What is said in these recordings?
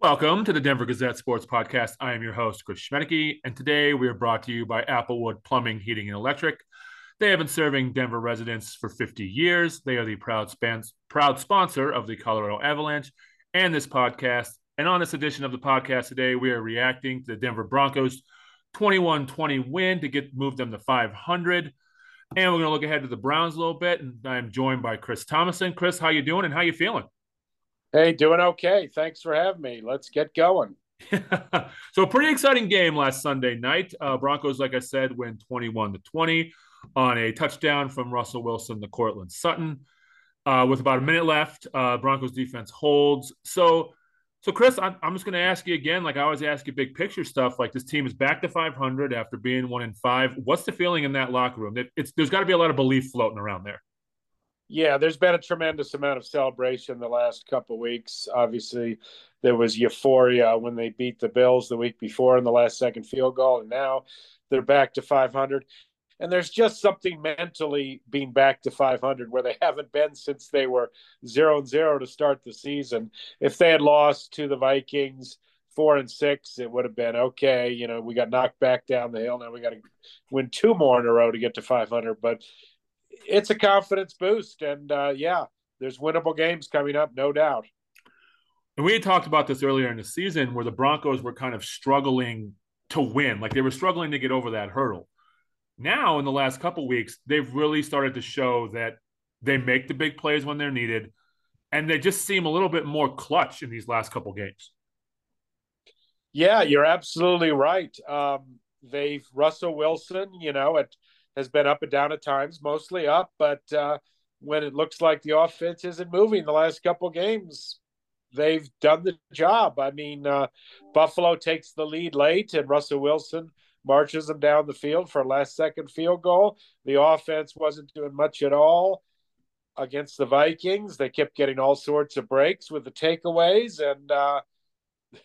Welcome to the Denver Gazette Sports Podcast. I am your host, Chris Schmaedeke, and today we are brought to you by Applewood Plumbing, Heating, and Electric. They have been serving Denver residents for 50 years. They are the proud, proud sponsor of the Colorado Avalanche and this podcast. And on this edition of the podcast today, we are reacting to the Denver Broncos 21 20 win to get move them to 500. And we're going to look ahead to the Browns a little bit. And I'm joined by Chris Tomasson. Chris, how you doing and how you feeling? Hey, doing okay. Thanks for having me. Let's get going. so, pretty exciting game last Sunday night. Uh, Broncos, like I said, win 21 to 20 on a touchdown from Russell Wilson to Courtland Sutton. Uh, with about a minute left, uh, Broncos defense holds. So, so Chris, I'm, I'm just going to ask you again, like I always ask you, big picture stuff. Like this team is back to 500 after being one in five. What's the feeling in that locker room? It, it's there's got to be a lot of belief floating around there. Yeah, there's been a tremendous amount of celebration the last couple weeks. Obviously, there was euphoria when they beat the Bills the week before in the last second field goal, and now they're back to 500. And there's just something mentally being back to 500 where they haven't been since they were zero and zero to start the season. If they had lost to the Vikings four and six, it would have been okay. You know, we got knocked back down the hill. Now we got to win two more in a row to get to 500. But it's a confidence boost, and uh, yeah, there's winnable games coming up, no doubt. And we had talked about this earlier in the season where the Broncos were kind of struggling to win, like they were struggling to get over that hurdle. Now, in the last couple weeks, they've really started to show that they make the big plays when they're needed, and they just seem a little bit more clutch in these last couple games. Yeah, you're absolutely right. Um, they've Russell Wilson, you know, at has been up and down at times, mostly up. But uh, when it looks like the offense isn't moving the last couple games, they've done the job. I mean, uh, Buffalo takes the lead late, and Russell Wilson marches them down the field for a last second field goal. The offense wasn't doing much at all against the Vikings. They kept getting all sorts of breaks with the takeaways, and uh,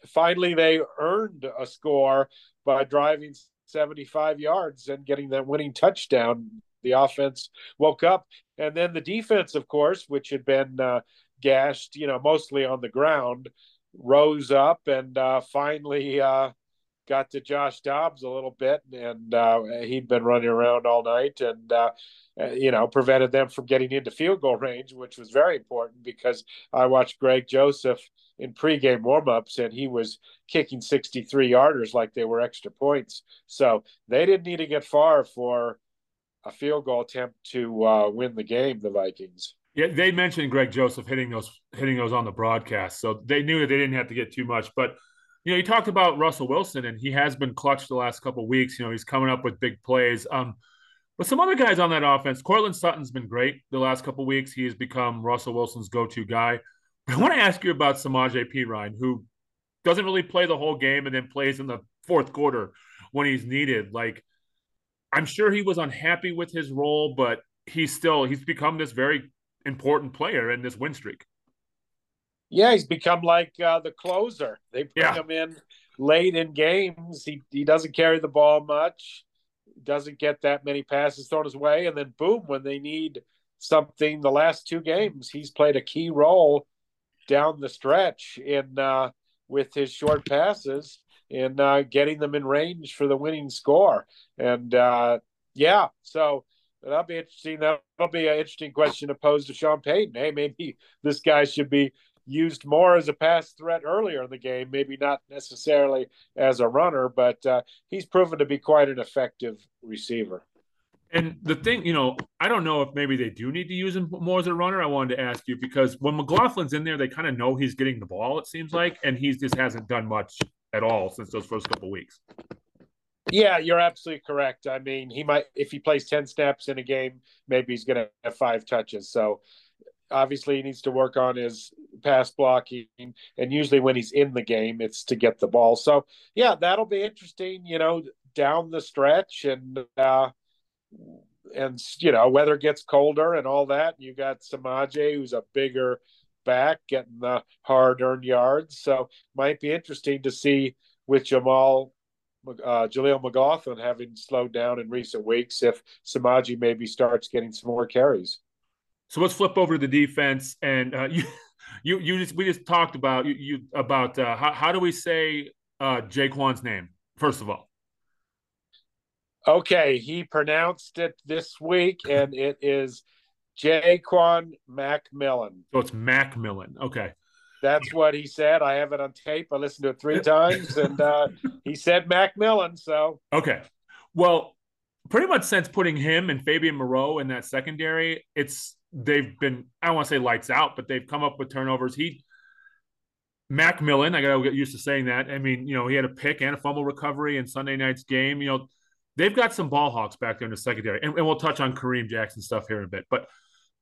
finally they earned a score by driving 75 yards and getting that winning touchdown. The offense woke up. And then the defense, of course, which had been uh, gashed, you know, mostly on the ground, rose up and uh, finally uh, got to Josh Dobbs a little bit. And uh, he'd been running around all night and, uh, uh, you know, prevented them from getting into field goal range, which was very important because I watched Greg Joseph – in pregame warmups, and he was kicking 63 yarders like they were extra points. So they didn't need to get far for a field goal attempt to uh, win the game. The Vikings. Yeah, they mentioned Greg Joseph hitting those hitting those on the broadcast, so they knew that they didn't have to get too much. But you know, you talked about Russell Wilson, and he has been clutch the last couple weeks. You know, he's coming up with big plays. Um, but some other guys on that offense, Courtland Sutton's been great the last couple weeks. He has become Russell Wilson's go-to guy. I want to ask you about Samaje Perine, who doesn't really play the whole game and then plays in the fourth quarter when he's needed. Like, I'm sure he was unhappy with his role, but he's still he's become this very important player in this win streak. Yeah, he's become like uh, the closer. They bring yeah. him in late in games. He he doesn't carry the ball much, doesn't get that many passes thrown his way, and then boom, when they need something, the last two games he's played a key role down the stretch in uh, with his short passes and uh, getting them in range for the winning score. And uh, yeah, so that'll be interesting. That'll be an interesting question to pose to Sean Payton. Hey, maybe this guy should be used more as a pass threat earlier in the game, maybe not necessarily as a runner, but uh, he's proven to be quite an effective receiver. And the thing, you know, I don't know if maybe they do need to use him more as a runner. I wanted to ask you because when McLaughlin's in there, they kind of know he's getting the ball, it seems like, and he just hasn't done much at all since those first couple weeks. Yeah, you're absolutely correct. I mean, he might if he plays 10 snaps in a game, maybe he's going to have five touches. So obviously he needs to work on his pass blocking and usually when he's in the game it's to get the ball. So, yeah, that'll be interesting, you know, down the stretch and uh and you know weather gets colder and all that. You got Samaje, who's a bigger back, getting the hard-earned yards. So might be interesting to see with Jamal uh, Jaleel McLaughlin having slowed down in recent weeks if Samaje maybe starts getting some more carries. So let's flip over to the defense, and uh, you you you just we just talked about you, you about uh, how how do we say uh, Jaquan's name first of all? Okay, he pronounced it this week, and it is Jaquan McMillan. So it's Macmillan. Okay. That's what he said. I have it on tape. I listened to it three times, and uh, he said Macmillan. So okay, well, pretty much since putting him and Fabian Moreau in that secondary, it's they've been I don't want to say lights out, but they've come up with turnovers. He Macmillan, I gotta get used to saying that. I mean, you know, he had a pick and a fumble recovery in Sunday night's game. You know, they've got some ball hawks back there in the secondary, and, and we'll touch on Kareem Jackson stuff here in a bit. But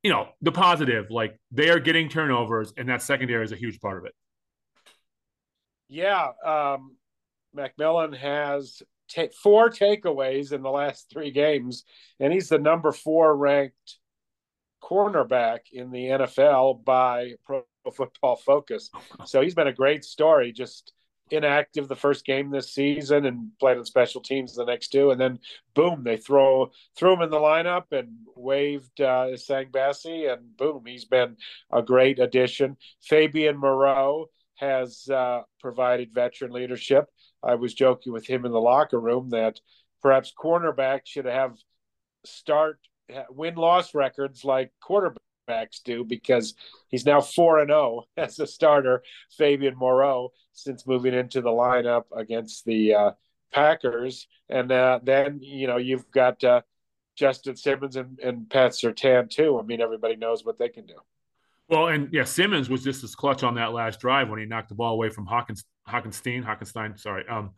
you know, the positive, like they are getting turnovers, and that secondary is a huge part of it. Yeah, um, McMillan has t- four takeaways in the last three games, and he's the number four ranked cornerback in the NFL by Pro Football Focus. So he's been a great story. Just inactive the first game this season and played on special teams the next two, and then boom, they throw threw him in the lineup and waived uh, Sang Bassey, and boom, he's been a great addition. Fabian Moreau has uh, provided veteran leadership. I was joking with him in the locker room that perhaps cornerbacks should have start win loss records like quarterbacks do because he's now 4 and 0 as a starter Fabian Moreau since moving into the lineup against the uh, Packers and uh, then you know you've got uh, Justin Simmons and, and Pat Surtain too I mean everybody knows what they can do well and yeah Simmons was just as clutch on that last drive when he knocked the ball away from Hawkins Hockenson Hockenson sorry um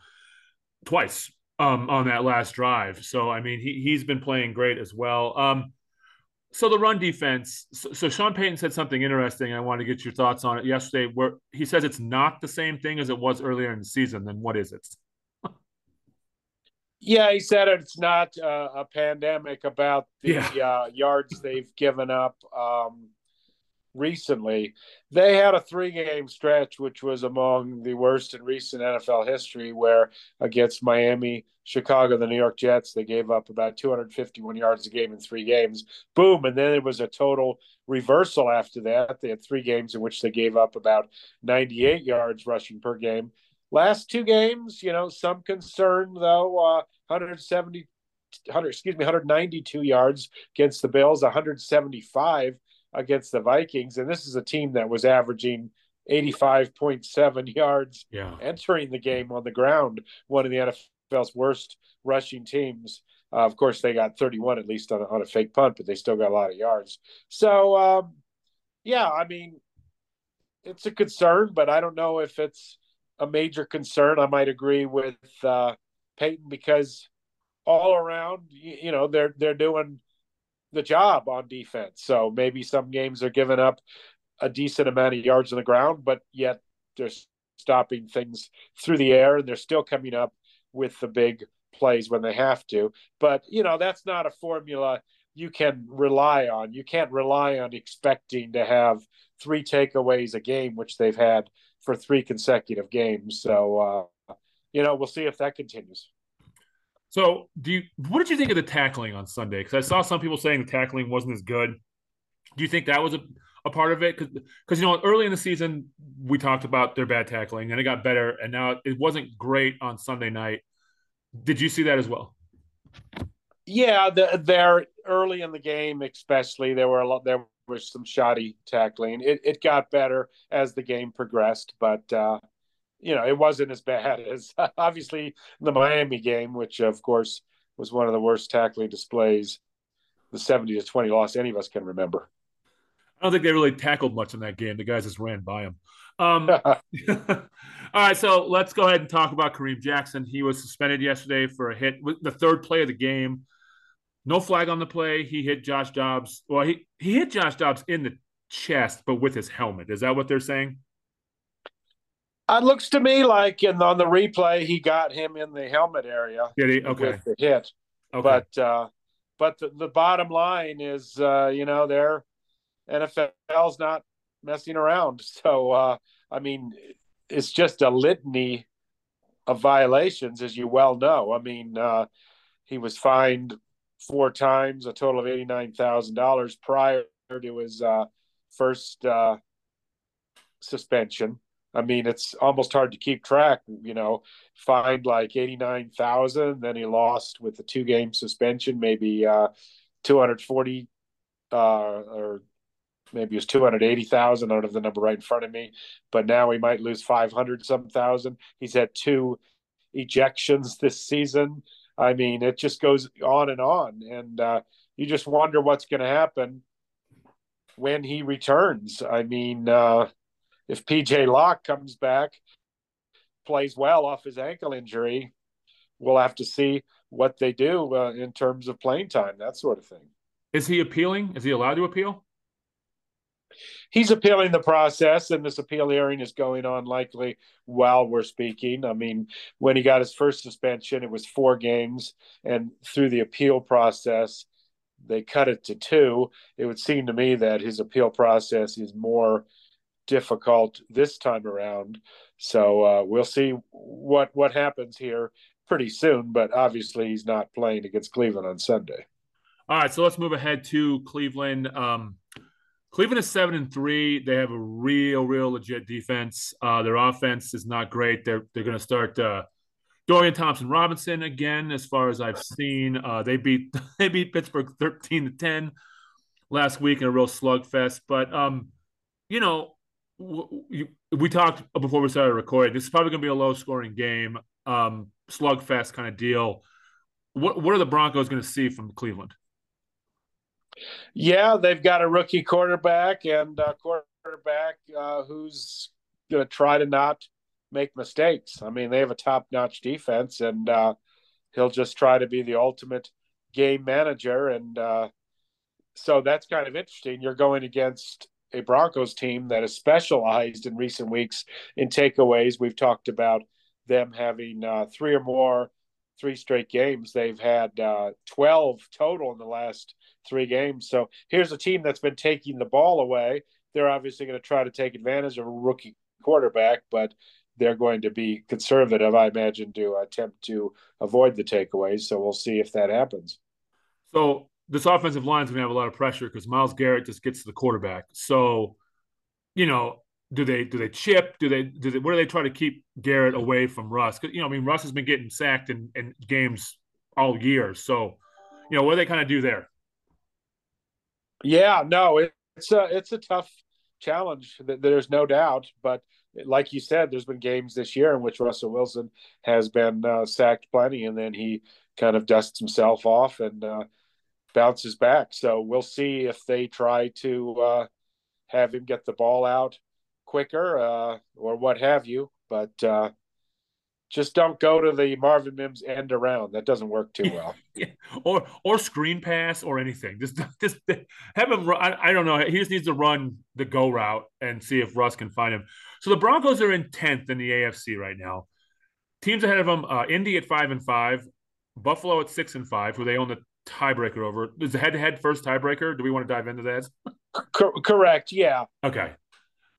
twice um, on that last drive. So I mean, he he's been playing great as well. Um, so the run defense. So, so, Sean Payton said something interesting. I want to get your thoughts on it yesterday. Where he says it's not the same thing as it was earlier in the season. Then what is it? yeah, he said it's not uh, a pandemic about the yeah. uh, yards they've given up. Um, recently. They had a three game stretch, which was among the worst in recent NFL history, where against Miami, Chicago, the New York Jets, they gave up about 251 yards a game in three games. Boom. And then it was a total reversal after that. They had three games in which they gave up about 98 yards rushing per game. Last two games, you know, some concern though, uh, 170 100, excuse me, 192 yards against the Bills, 175 against the Vikings, and this is a team that was averaging 85.7 yards yeah. entering the game on the ground, one of the NFL's worst rushing teams. Uh, of course, they got 31 at least on a, on a fake punt, but they still got a lot of yards. So, um, yeah, I mean, it's a concern, but I don't know if it's a major concern. I might agree with uh, Payton because all around, you, you know, they're they're doing the job on defense. So maybe some games are giving up a decent amount of yards on the ground, but yet they're stopping things through the air and they're still coming up with the big plays when they have to. But, you know, that's not a formula you can rely on. You can't rely on expecting to have three takeaways a game, which they've had for three consecutive games. So, uh, you know, we'll see if that continues. So, do you what did you think of the tackling on Sunday? Because I saw some people saying the tackling wasn't as good. Do you think that was a, a part of it? Because you know, early in the season we talked about their bad tackling, and it got better, and now it wasn't great on Sunday night. Did you see that as well? Yeah, the, there early in the game, especially there were a lot. There was some shoddy tackling. It it got better as the game progressed, but uh, you know, it wasn't as bad as obviously the Miami game, which of course was one of the worst tackling displays, the 70 to 20 loss any of us can remember. I don't think they really tackled much in that game. The guys just ran by them. Um, all right, so let's go ahead and talk about Kareem Jackson. He was suspended yesterday for a hit, with the third play of the game. No flag on the play. He hit Josh Dobbs. Well, he, he hit Josh Dobbs in the chest, but with his helmet. Is that what they're saying? It looks to me like in on the replay he got him in the helmet area. Did he? Okay. With the hit. Okay. But uh, but the, the bottom line is uh, you know their NFL's not messing around. So uh, I mean it's just a litany of violations, as you well know. I mean uh, he was fined four times, a total of eighty nine thousand dollars prior to his uh, first uh, suspension. I mean, it's almost hard to keep track. You know, fined like eighty nine thousand, then he lost with the two game suspension, maybe uh, two hundred forty uh, or maybe it was 280,000. I don't have the number right in front of me, but now he might lose 500 some thousand. He's had two ejections this season. I mean, it just goes on and on. And uh, you just wonder what's going to happen when he returns. I mean, uh, if PJ Locke comes back, plays well off his ankle injury, we'll have to see what they do uh, in terms of playing time, that sort of thing. Is he appealing? Is he allowed to appeal? he's appealing the process, and this appeal hearing is going on likely while we're speaking. I mean, when he got his first suspension, it was four games, and through the appeal process, they cut it to two. It would seem to me that his appeal process is more difficult this time around. So uh, we'll see what what happens here pretty soon. But obviously, he's not playing against Cleveland on Sunday. All right, so let's move ahead to Cleveland. Um, Cleveland is seven and three. They have a real, real legit defense. Uh, their offense is not great. They're they're going to start uh, Dorian Thompson Robinson again. As far as I've seen, uh, they beat they beat Pittsburgh thirteen to ten last week in a real slugfest. But um, you know, we, talked before we started recording. This is probably going to be a low scoring game, um, slugfest kind of deal. What what are the Broncos going to see from Cleveland? Yeah, they've got a rookie quarterback and a quarterback uh, who's going to try to not make mistakes. I mean, they have a top notch defense, and uh, he'll just try to be the ultimate game manager. And uh, so that's kind of interesting. You're going against a Broncos team that has specialized in recent weeks in takeaways. We've talked about them having uh, three or more three straight games. They've had uh, 12 total in the last three games. So here's a team that's been taking the ball away. They're obviously going to try to take advantage of a rookie quarterback, but they're going to be conservative, I imagine, to attempt to avoid the takeaways. So we'll see if that happens. So this offensive line is going to have a lot of pressure because Myles Garrett just gets to the quarterback. So, you know, do they do they chip? Do they do they what do they try to keep Garrett away from Russ? Because you know, I mean, Russ has been getting sacked in, in games all year. So, you know, what do they kind of do there? Yeah, no, it, it's a it's a tough challenge. There's no doubt, but like you said, there's been games this year in which Russell Wilson has been uh, sacked plenty, and then he kind of dusts himself off and uh, bounces back. So we'll see if they try to uh, have him get the ball out quicker uh, or what have you. But uh, just don't go to the Marvin Mims end around. That doesn't work too well. yeah. Or or screen pass or anything. Just just have him. Run, I, I don't know. He just needs to run the go route and see if Russ can find him. So the Broncos are in tenth in the AFC right now. Teams ahead of them: uh, Indy at five and five, Buffalo at six and five, who they own the tiebreaker over. Is the head-to-head first tiebreaker? Do we want to dive into that? correct. Yeah. Okay.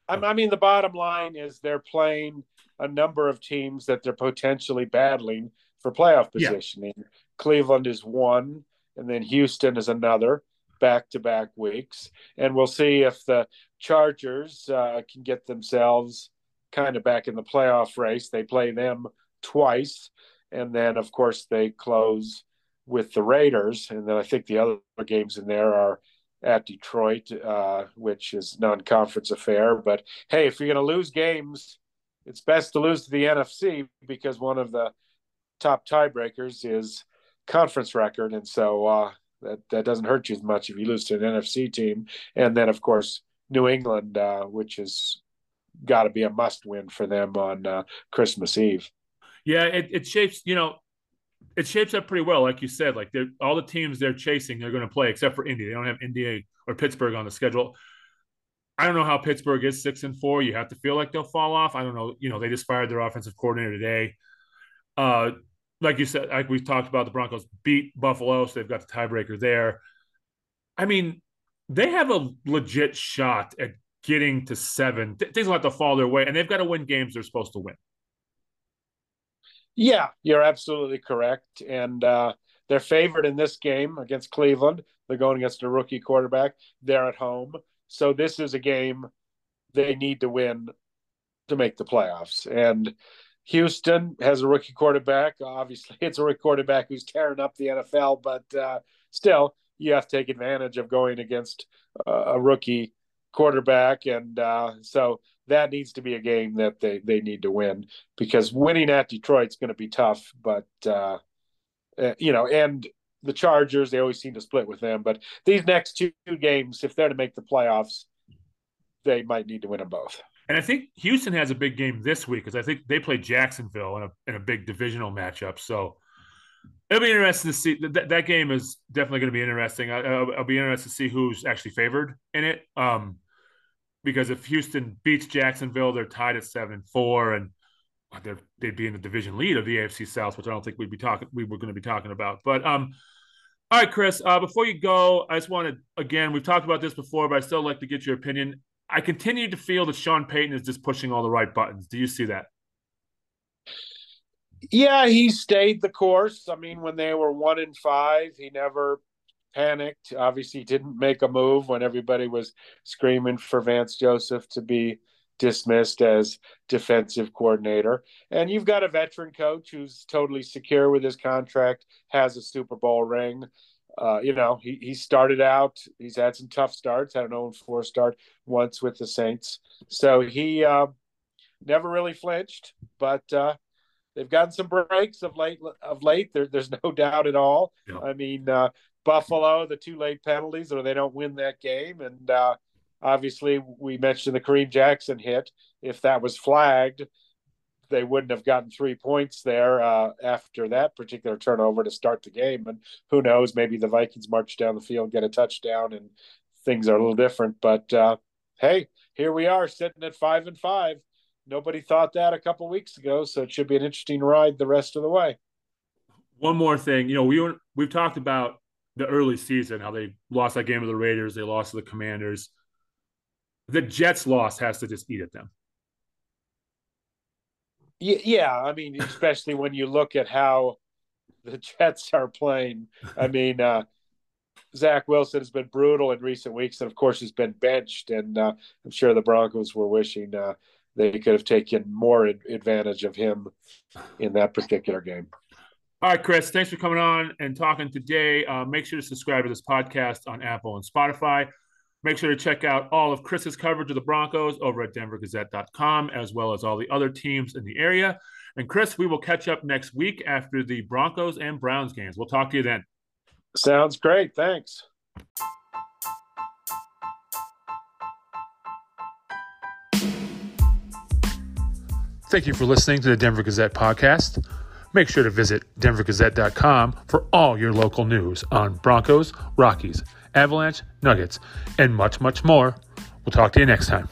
I mean, the bottom line is they're playing a number of teams that they're potentially battling for playoff positioning. Yeah. Cleveland is one, and then Houston is another back to back weeks. And we'll see if the Chargers uh, can get themselves kind of back in the playoff race. They play them twice. And then, of course, they close with the Raiders. And then I think the other games in there are at Detroit, uh, which is non-conference affair. But hey, if you're going to lose games, it's best to lose to the NFC because one of the top tiebreakers is conference record, and so uh, that that doesn't hurt you as much if you lose to an NFC team. And then, of course, New England, uh, which has got to be a must-win for them on uh, Christmas Eve. Yeah, it, it shapes. You know, it shapes up pretty well, like you said. Like all the teams they're chasing, they're going to play, except for Indy. They don't have Indy or Pittsburgh on the schedule. I don't know how Pittsburgh is six and four. You have to feel like they'll fall off. I don't know. You know, they just fired their offensive coordinator today. Uh, like you said, like we've talked about, the Broncos beat Buffalo, so they've got the tiebreaker there. I mean, they have a legit shot at getting to seven. Things will have to fall their way, and they've got to win games they're supposed to win. Yeah, you're absolutely correct. And uh, they're favored in this game against Cleveland. They're going against a rookie quarterback. They're at home. So this is a game they need to win to make the playoffs. And Houston has a rookie quarterback. Obviously, it's a rookie quarterback who's tearing up the NFL, but uh, still, you have to take advantage of going against uh, a rookie quarterback. And uh, so that needs to be a game that they, they need to win because winning at Detroit's going to be tough. But, uh, uh, you know, and the Chargers, they always seem to split with them. But these next two games, if they're to make the playoffs, they might need to win them both. And I think Houston has a big game this week because I think they play Jacksonville in a in a big divisional matchup. So it'll be interesting to see. That that game is definitely going to be interesting. I, will I'll be interested to see who's actually favored in it. Um, because if Houston beats Jacksonville, they're tied at seven and four, and they'd be in the division lead of the AFC South, which I don't think we'd be talking. We were going to be talking about. But um, all right, Chris. Uh, before you go, I just wanted again. We've talked about this before, but I still like to get your opinion. I continue to feel that Sean Payton is just pushing all the right buttons. Do you see that? Yeah, he stayed the course. I mean, when they were one in five, he never panicked. Obviously, didn't make a move when everybody was screaming for Vance Joseph to be dismissed as defensive coordinator. And you've got a veteran coach who's totally secure with his contract, has a Super Bowl ring uh, you know, he, he started out, he's had some tough starts, had an 0 4 start once with the Saints. So he uh, never really flinched, but uh, they've gotten some breaks of late. Of late, there, there's no doubt at all. Yeah. I mean, uh, Buffalo, the two late penalties, or they don't win that game. And uh, obviously, we mentioned the Kareem Jackson hit. If that was flagged, they wouldn't have gotten three points there uh, after that particular turnover to start the game. And who knows, maybe the Vikings march down the field, get a touchdown, and things are a little different. But uh, hey, here we are sitting at five and five. Nobody thought that a couple weeks ago, so it should be an interesting ride the rest of the way. One more thing, you know, we were, we've talked about the early season how they lost that game to the Raiders, they lost to the Commanders. The Jets loss has to just eat at them. Yeah, I mean, especially when you look at how the Jets are playing. I mean, uh, Zach Wilson has been brutal in recent weeks, and of course, he's been benched. And uh, I'm sure the Broncos were wishing uh, they could have taken more advantage of him in that particular game. All right, Chris, thanks for coming on and talking today. Uh, make sure to subscribe to this podcast on Apple and Spotify. Make sure to check out all of Chris's coverage of the Broncos over at denvergazette.com, as well as all the other teams in the area. And Chris, we will catch up next week after the Broncos and Browns games. We'll talk to you then. Sounds great. Thanks. Thank you for listening to the Denver Gazette podcast. Make sure to visit denvergazette.com for all your local news on Broncos, Rockies, Avalanche, Nuggets, and much, much more. We'll talk to you next time.